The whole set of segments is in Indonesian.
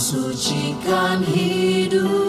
Sucikan hidupku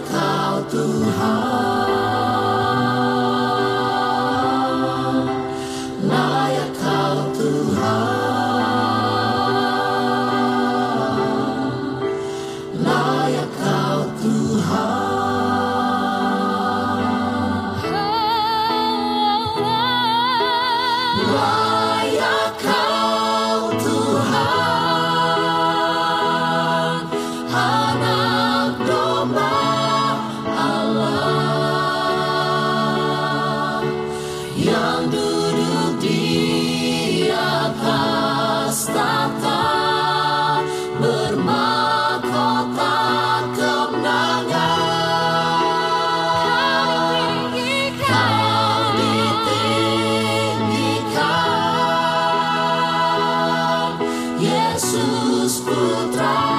kau Tuhan Jesus, por trás.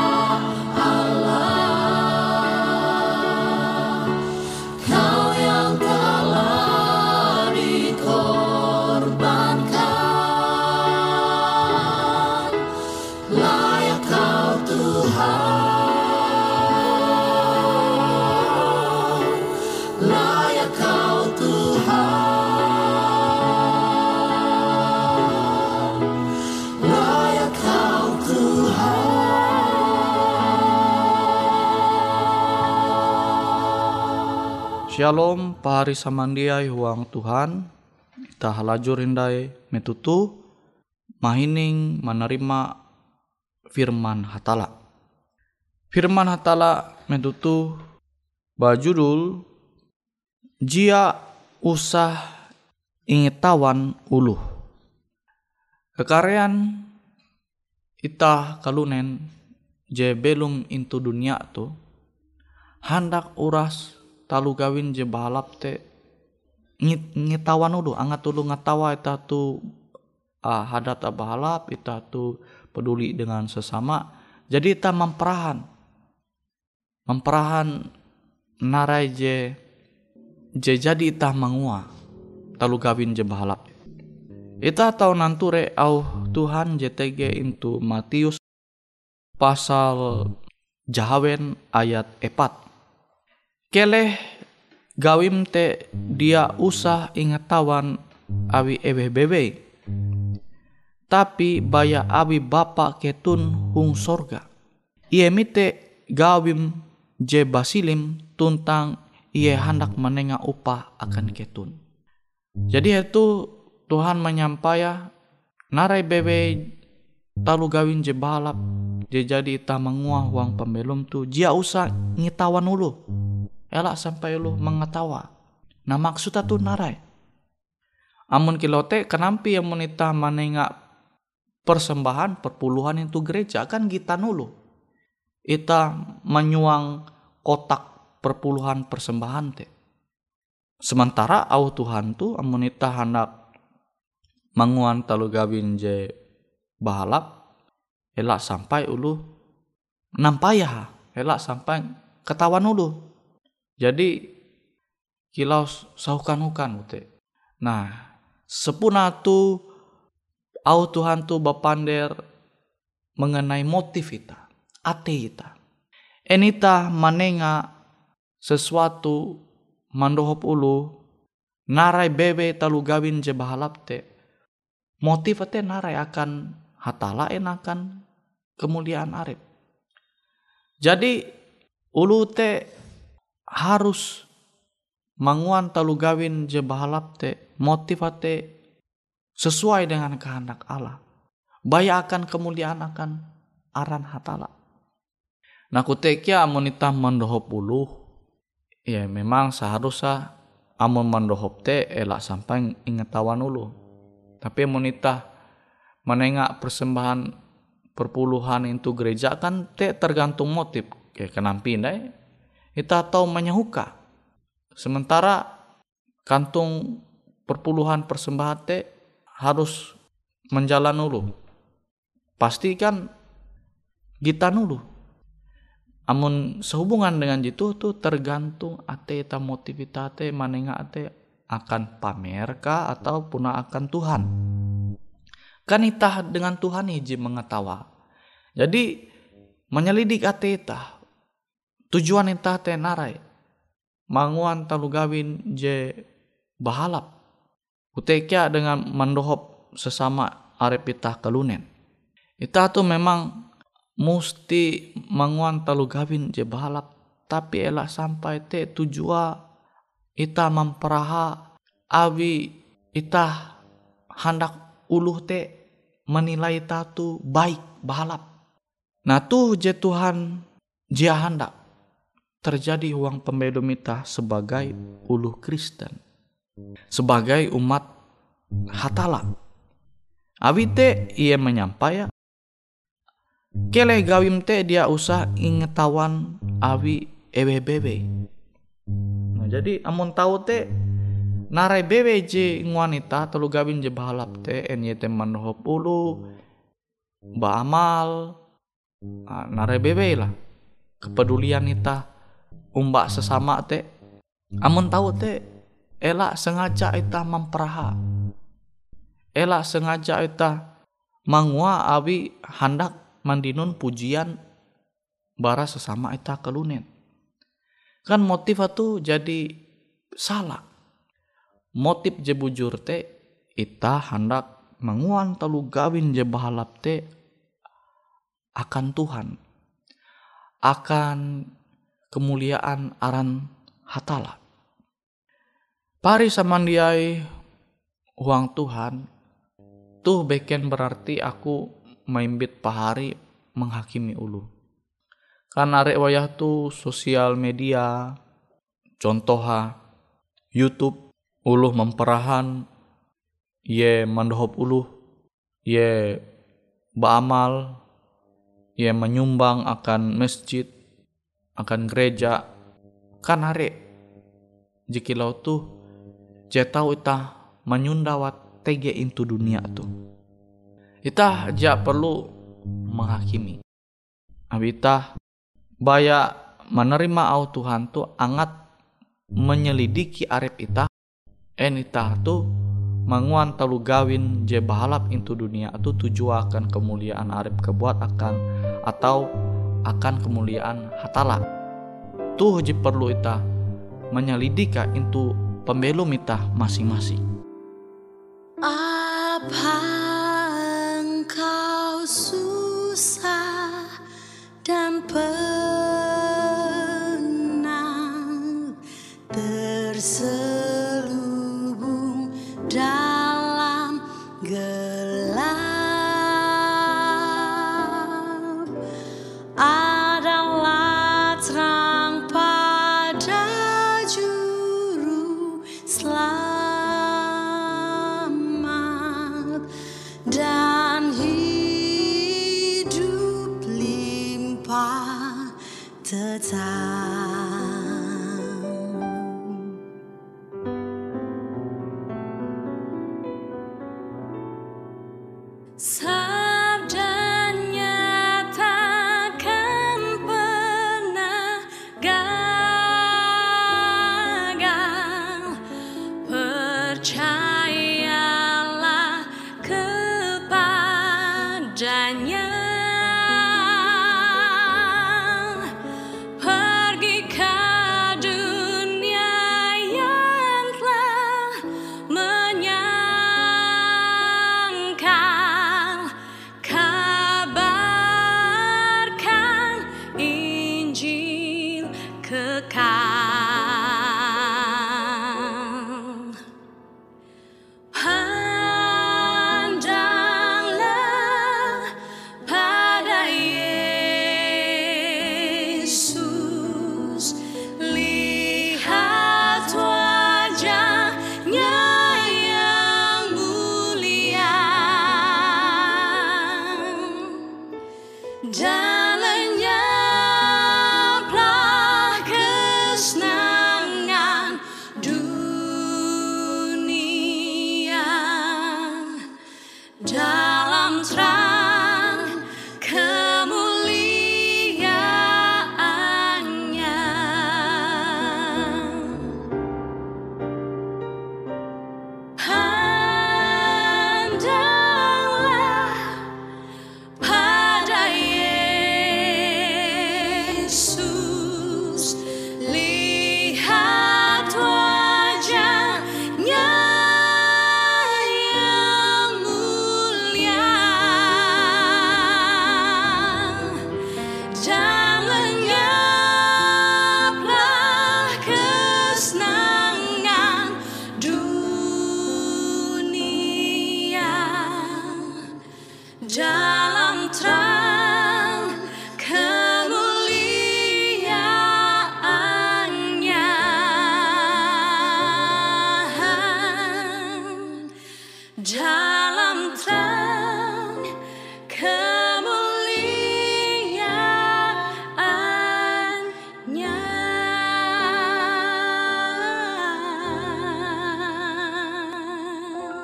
Shalom pahari samandiai huang Tuhan. Ita halajur hindai metutu Mahining menerima firman hatala. Firman hatala metutu Bajudul Jia usah ingetawan uluh. Kekarean Ita kalunen Je belum into dunia tu Handak uras talu gawin je balap te. Ngit ngitawan ulu angat ulu ngatawa ita tu ah, hadat balap ita tu peduli dengan sesama. Jadi ita memperahan memperahan narai je je jadi ita mangua talu gawin je balap. Ita tahu nanture au Tuhan JTG into Matius pasal Jahawen ayat 4 keleh gawim te dia usah ingatawan awi ewe bebe tapi baya awi bapa ketun hung sorga. Ie mite gawim je basilim tuntang ie hendak menengah upah akan ketun. Jadi itu Tuhan menyampaikan narai bebe talu gawin je balap je jadi ita menguah uang pembelum tu jia usah ngitawan ulu elak sampai lu mengetawa. Nah maksudnya tuh narai. Amun kilote kenampi yang menita manenga persembahan perpuluhan itu gereja kan kita nulu. Ita menyuang kotak perpuluhan persembahan te. Sementara au Tuhan tu amun ita hendak manguan talu gawin je bahalap elak sampai ulu nampaya elak sampai ketahuan ulu jadi kilau sahukan-hukan ute. Nah, sepuna tu au Tuhan tu bapander mengenai motif kita, ate kita. Enita manenga sesuatu mandohop ulu narai bebe talu gawin je bahalap te. Motif te narai akan hatala enakan kemuliaan arif. Jadi ulu te harus manguan talu gawin je bahalap te motivate sesuai dengan kehendak Allah. Baya akan kemuliaan akan aran hatala. Nah kutekia amonita mendohop ulu ya memang seharusnya amun mendohop te elak sampai ingetawan ulu. Tapi amonita menengak persembahan perpuluhan itu gereja kan te tergantung motif. Kayak kenampi deh kita tahu menyahuka. Sementara kantung perpuluhan persembahan te harus menjalan dulu. Pastikan kita dulu. Amun sehubungan dengan itu tuh tergantung ate ta motivitate manenga ate akan pamer kah atau puna akan Tuhan. Kan itah dengan Tuhan iji mengetawa. Jadi menyelidik ate itah Tujuan entah te narai. Manguan talu gawin je bahalap. Utekia dengan mandohop sesama arep itah kalunen. Ita tu memang musti manguan talu gawin je bahalap. Tapi elak sampai te tujuan ita memperaha awi ita hendak uluh te menilai ita tu baik bahalap. Nah tuh je Tuhan jia hendak terjadi uang pembedumita sebagai ulu Kristen. Sebagai umat hatala. Awite ia menyampaikan Kele gawim te dia usah ingetawan awi ewe bebe. Nah, jadi amun tahu te narai bebe je wanita telu gawin je bahalap te enye te manhop ulu ba amal nah, narai bebe lah kepedulian ita umbak sesama te. Amun tahu te elak sengaja ita memperaha elak sengaja ita mangua awi hendak mandinun pujian bara sesama ita kelunen. Kan motif itu jadi salah. Motif je bujur te ita hendak menguan telu gawin je bahalap te akan Tuhan. Akan kemuliaan aran hatala. pari samandiai uang Tuhan tuh beken berarti aku maimbit pahari menghakimi ulu karena rek wayah tu sosial media contoh ha YouTube uluh memperahan ye mandohop uluh ye baamal ye menyumbang akan masjid akan gereja. Kan hari jikilau tuh jetau itah menyundawat tege into dunia tuh. Itah ja perlu menghakimi. Abitah baya menerima au Tuhan tuh angat menyelidiki arep itah. En itah tuh manguan talu gawin je bahalap into dunia itu tujuan akan kemuliaan arep kebuat akan atau akan kemuliaan hatala. Tuh je perlu itah menyelidika itu pembelum itah masing-masing. Apa engkau susah dan penat tetap.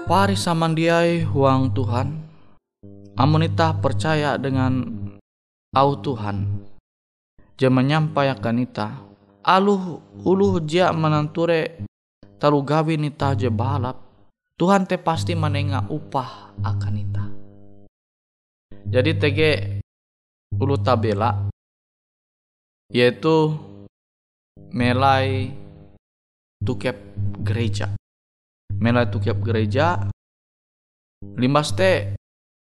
Pari samandiai huang Tuhan amun itah percaya dengan au Tuhan. Je menyampaikan ita aluh uluh dia menanture talu gawin ita je balap. Tuhan te pasti menengah upah akan ita jadi tege ulu tabela yaitu melai tukep gereja melai tukep gereja limbas te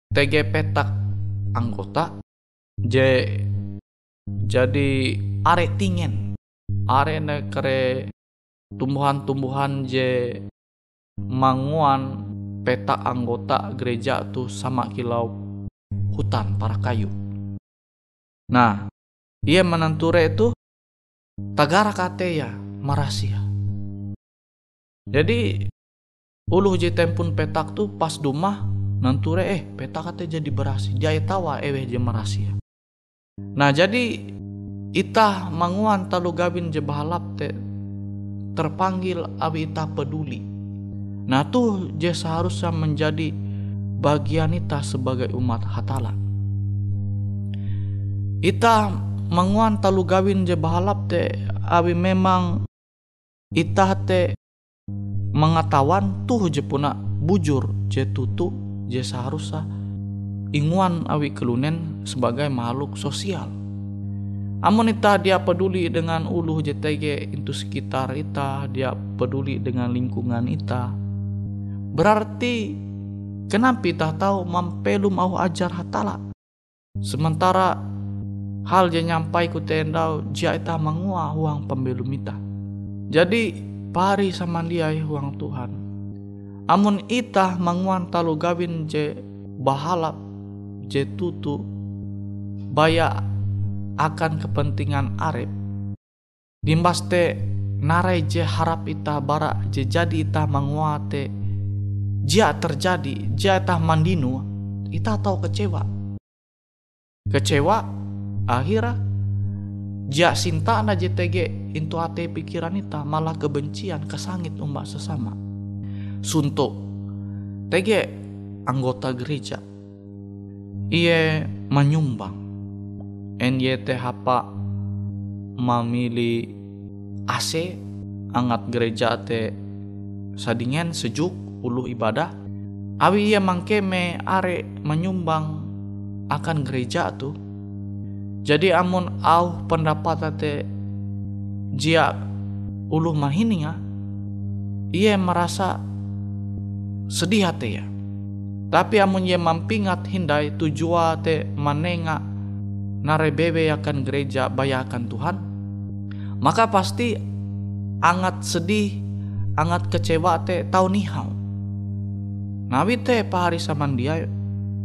TG petak anggota J jadi are tingen are kere tumbuhan-tumbuhan je manguan peta anggota gereja tuh sama kilau hutan para kayu. Nah, ia menenture itu tagara kate ya marasia. Jadi uluh je tempun petak tuh pas dumah nanture eh petak kate jadi berasi dia tawa ewe je marasia. Nah jadi itah manguan talu gabin je bahalap te terpanggil abi itah peduli. Nah tuh je seharusnya menjadi bagian itah sebagai umat hatala. Itah manguan talu gawin je bahalap te abi memang itah te mengetahuan tuh je puna bujur je tutu je seharusnya inguan awi kelunen sebagai makhluk sosial. Amun ita dia peduli dengan uluh JTG itu sekitar ita, dia peduli dengan lingkungan ita. Berarti kenapa ita tahu mampelu mau ajar hatala. Sementara hal yang nyampai ku tendau jia ita mengua uang pembelum ita. Jadi pari sama dia uang Tuhan. Amun ita menguan talu gawin je bahalap je tutu baya akan kepentingan arep. Dimbas te narai je harap ita bara je jadi ita menguate jia terjadi jia ita mandinu ita tahu kecewa. Kecewa akhirnya jia sinta na JTG into ate pikiran ita malah kebencian kesangit umbak sesama. Suntuk TG anggota gereja. Ia menyumbang. NYTH memilih AC angat gereja te sadingen sejuk ulu ibadah. Awi ia mangkeme are menyumbang akan gereja tuh jadi amun au pendapat te jia ulu mahininga ia merasa sedih hati ya tapi amun ia mampingat hindai tujuan te manenga narebebe akan gereja bayakan Tuhan, maka pasti angat sedih, angat kecewa te tau nihau. Nawi te pahari saman dia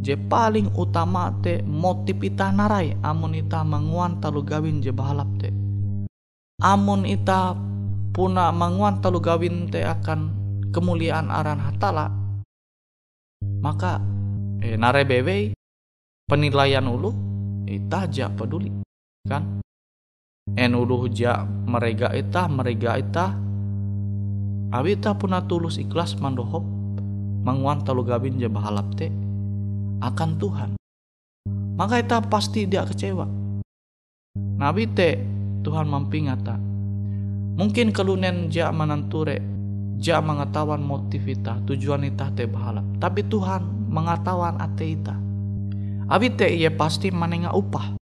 je paling utama te motif ita narai amun ita manguan talu gawin je bahalap te. Amun ita puna manguan talu gawin te akan kemuliaan aran hatala. Maka eh, narebebe penilaian ulu itah ja peduli kan? En uluh ja mereka itah mereka itah abi itah puna tulus ikhlas mandohop manguan talu bahalap te akan Tuhan. Maka itah pasti dia kecewa. Nabi te Tuhan mampingata. Mungkin kelunen ja mananture ja mengetahuan motif ita tujuan ita te bahalap tapi Tuhan mengetahuan ate ita. Abi te ia pasti manenga upah.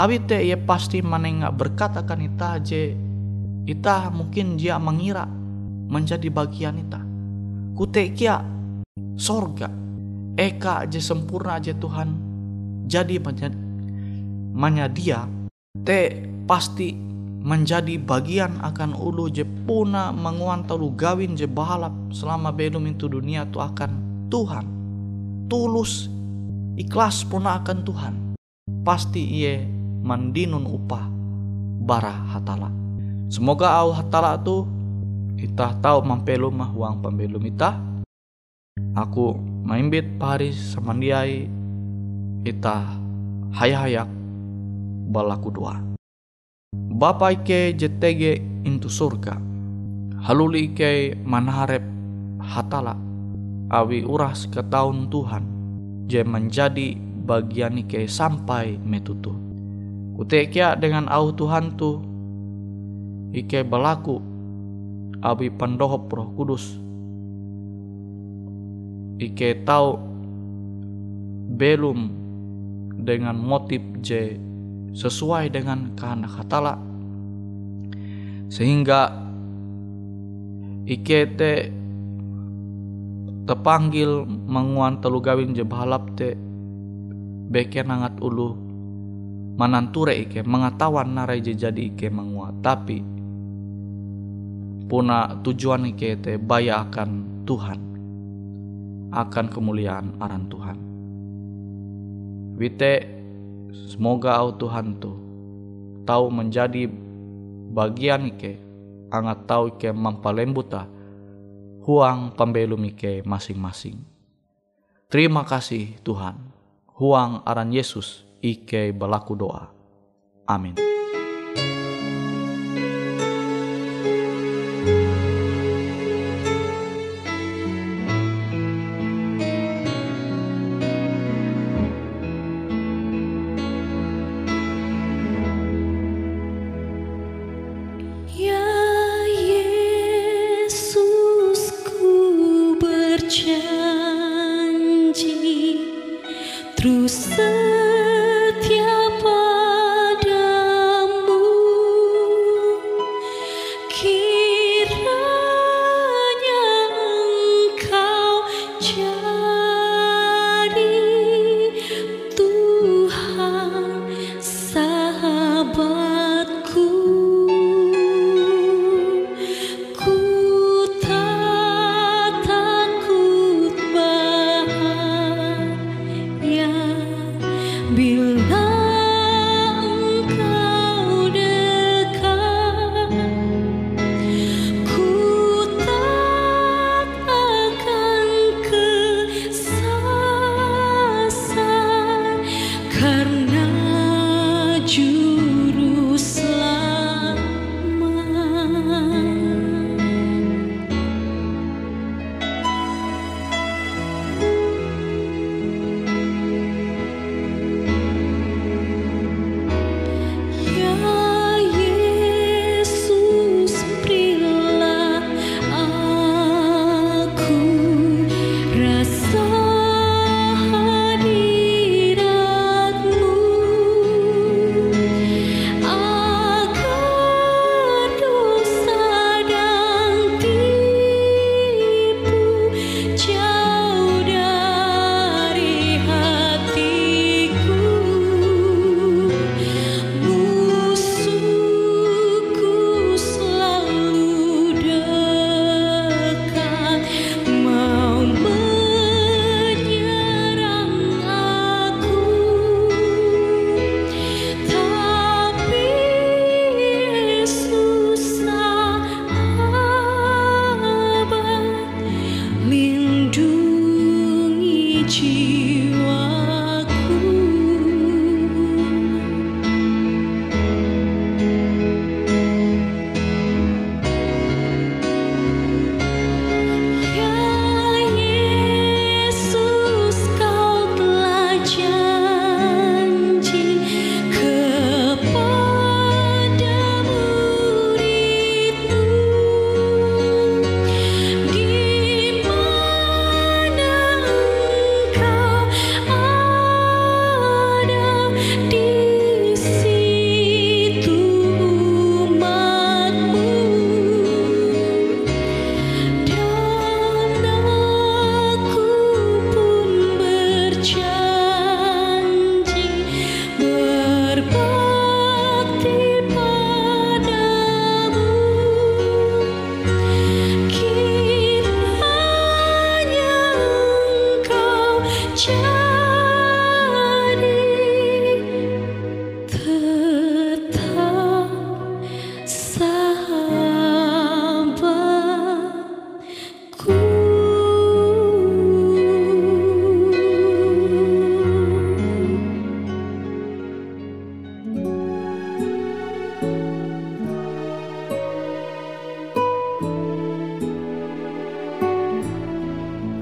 Abi te ia pasti manenga berkat akan ita je ita mungkin dia mengira menjadi bagian ita. Kute kia sorga eka je sempurna je Tuhan jadi menjadi dia te pasti menjadi bagian akan ulu je puna menguan talu gawin je bahalap selama belum itu dunia tu akan Tuhan tulus ikhlas puna akan Tuhan, pasti ia mandinun upah bara hatala. Semoga au hatala tu kita tahu mampelu mah uang pembelum ita. Aku maimbit pari samandiai ita hayak balaku doa. Bapa ike JTG into surga. Haluli ike manharep hatala. Awi uras ke tahun Tuhan je menjadi bagian ike sampai metutu. Kutekia dengan au Tuhan tu ike berlaku abi pandohop roh kudus. Ike tahu belum dengan motif je sesuai dengan kehendak hatala sehingga ike te terpanggil menguan telu gawin je bahalap te beke nangat ulu mananture ike mengatawan narai je jadi ike menguat tapi puna tujuan ike te baya akan Tuhan akan kemuliaan aran Tuhan Wite semoga au Tuhan tu tahu menjadi bagian ike angat tahu ike mampalembuta huang pembelum ike masing-masing. Terima kasih Tuhan. Huang aran Yesus ike balaku doa. Amin. Ya Karena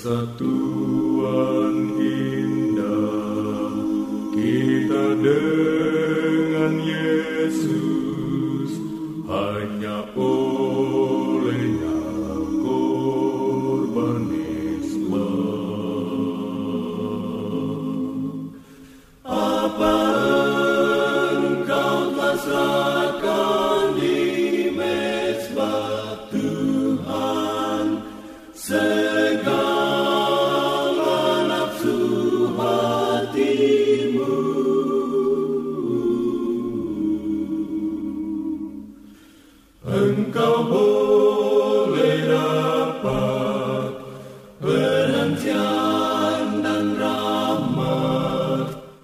Persatuan indah kita dengan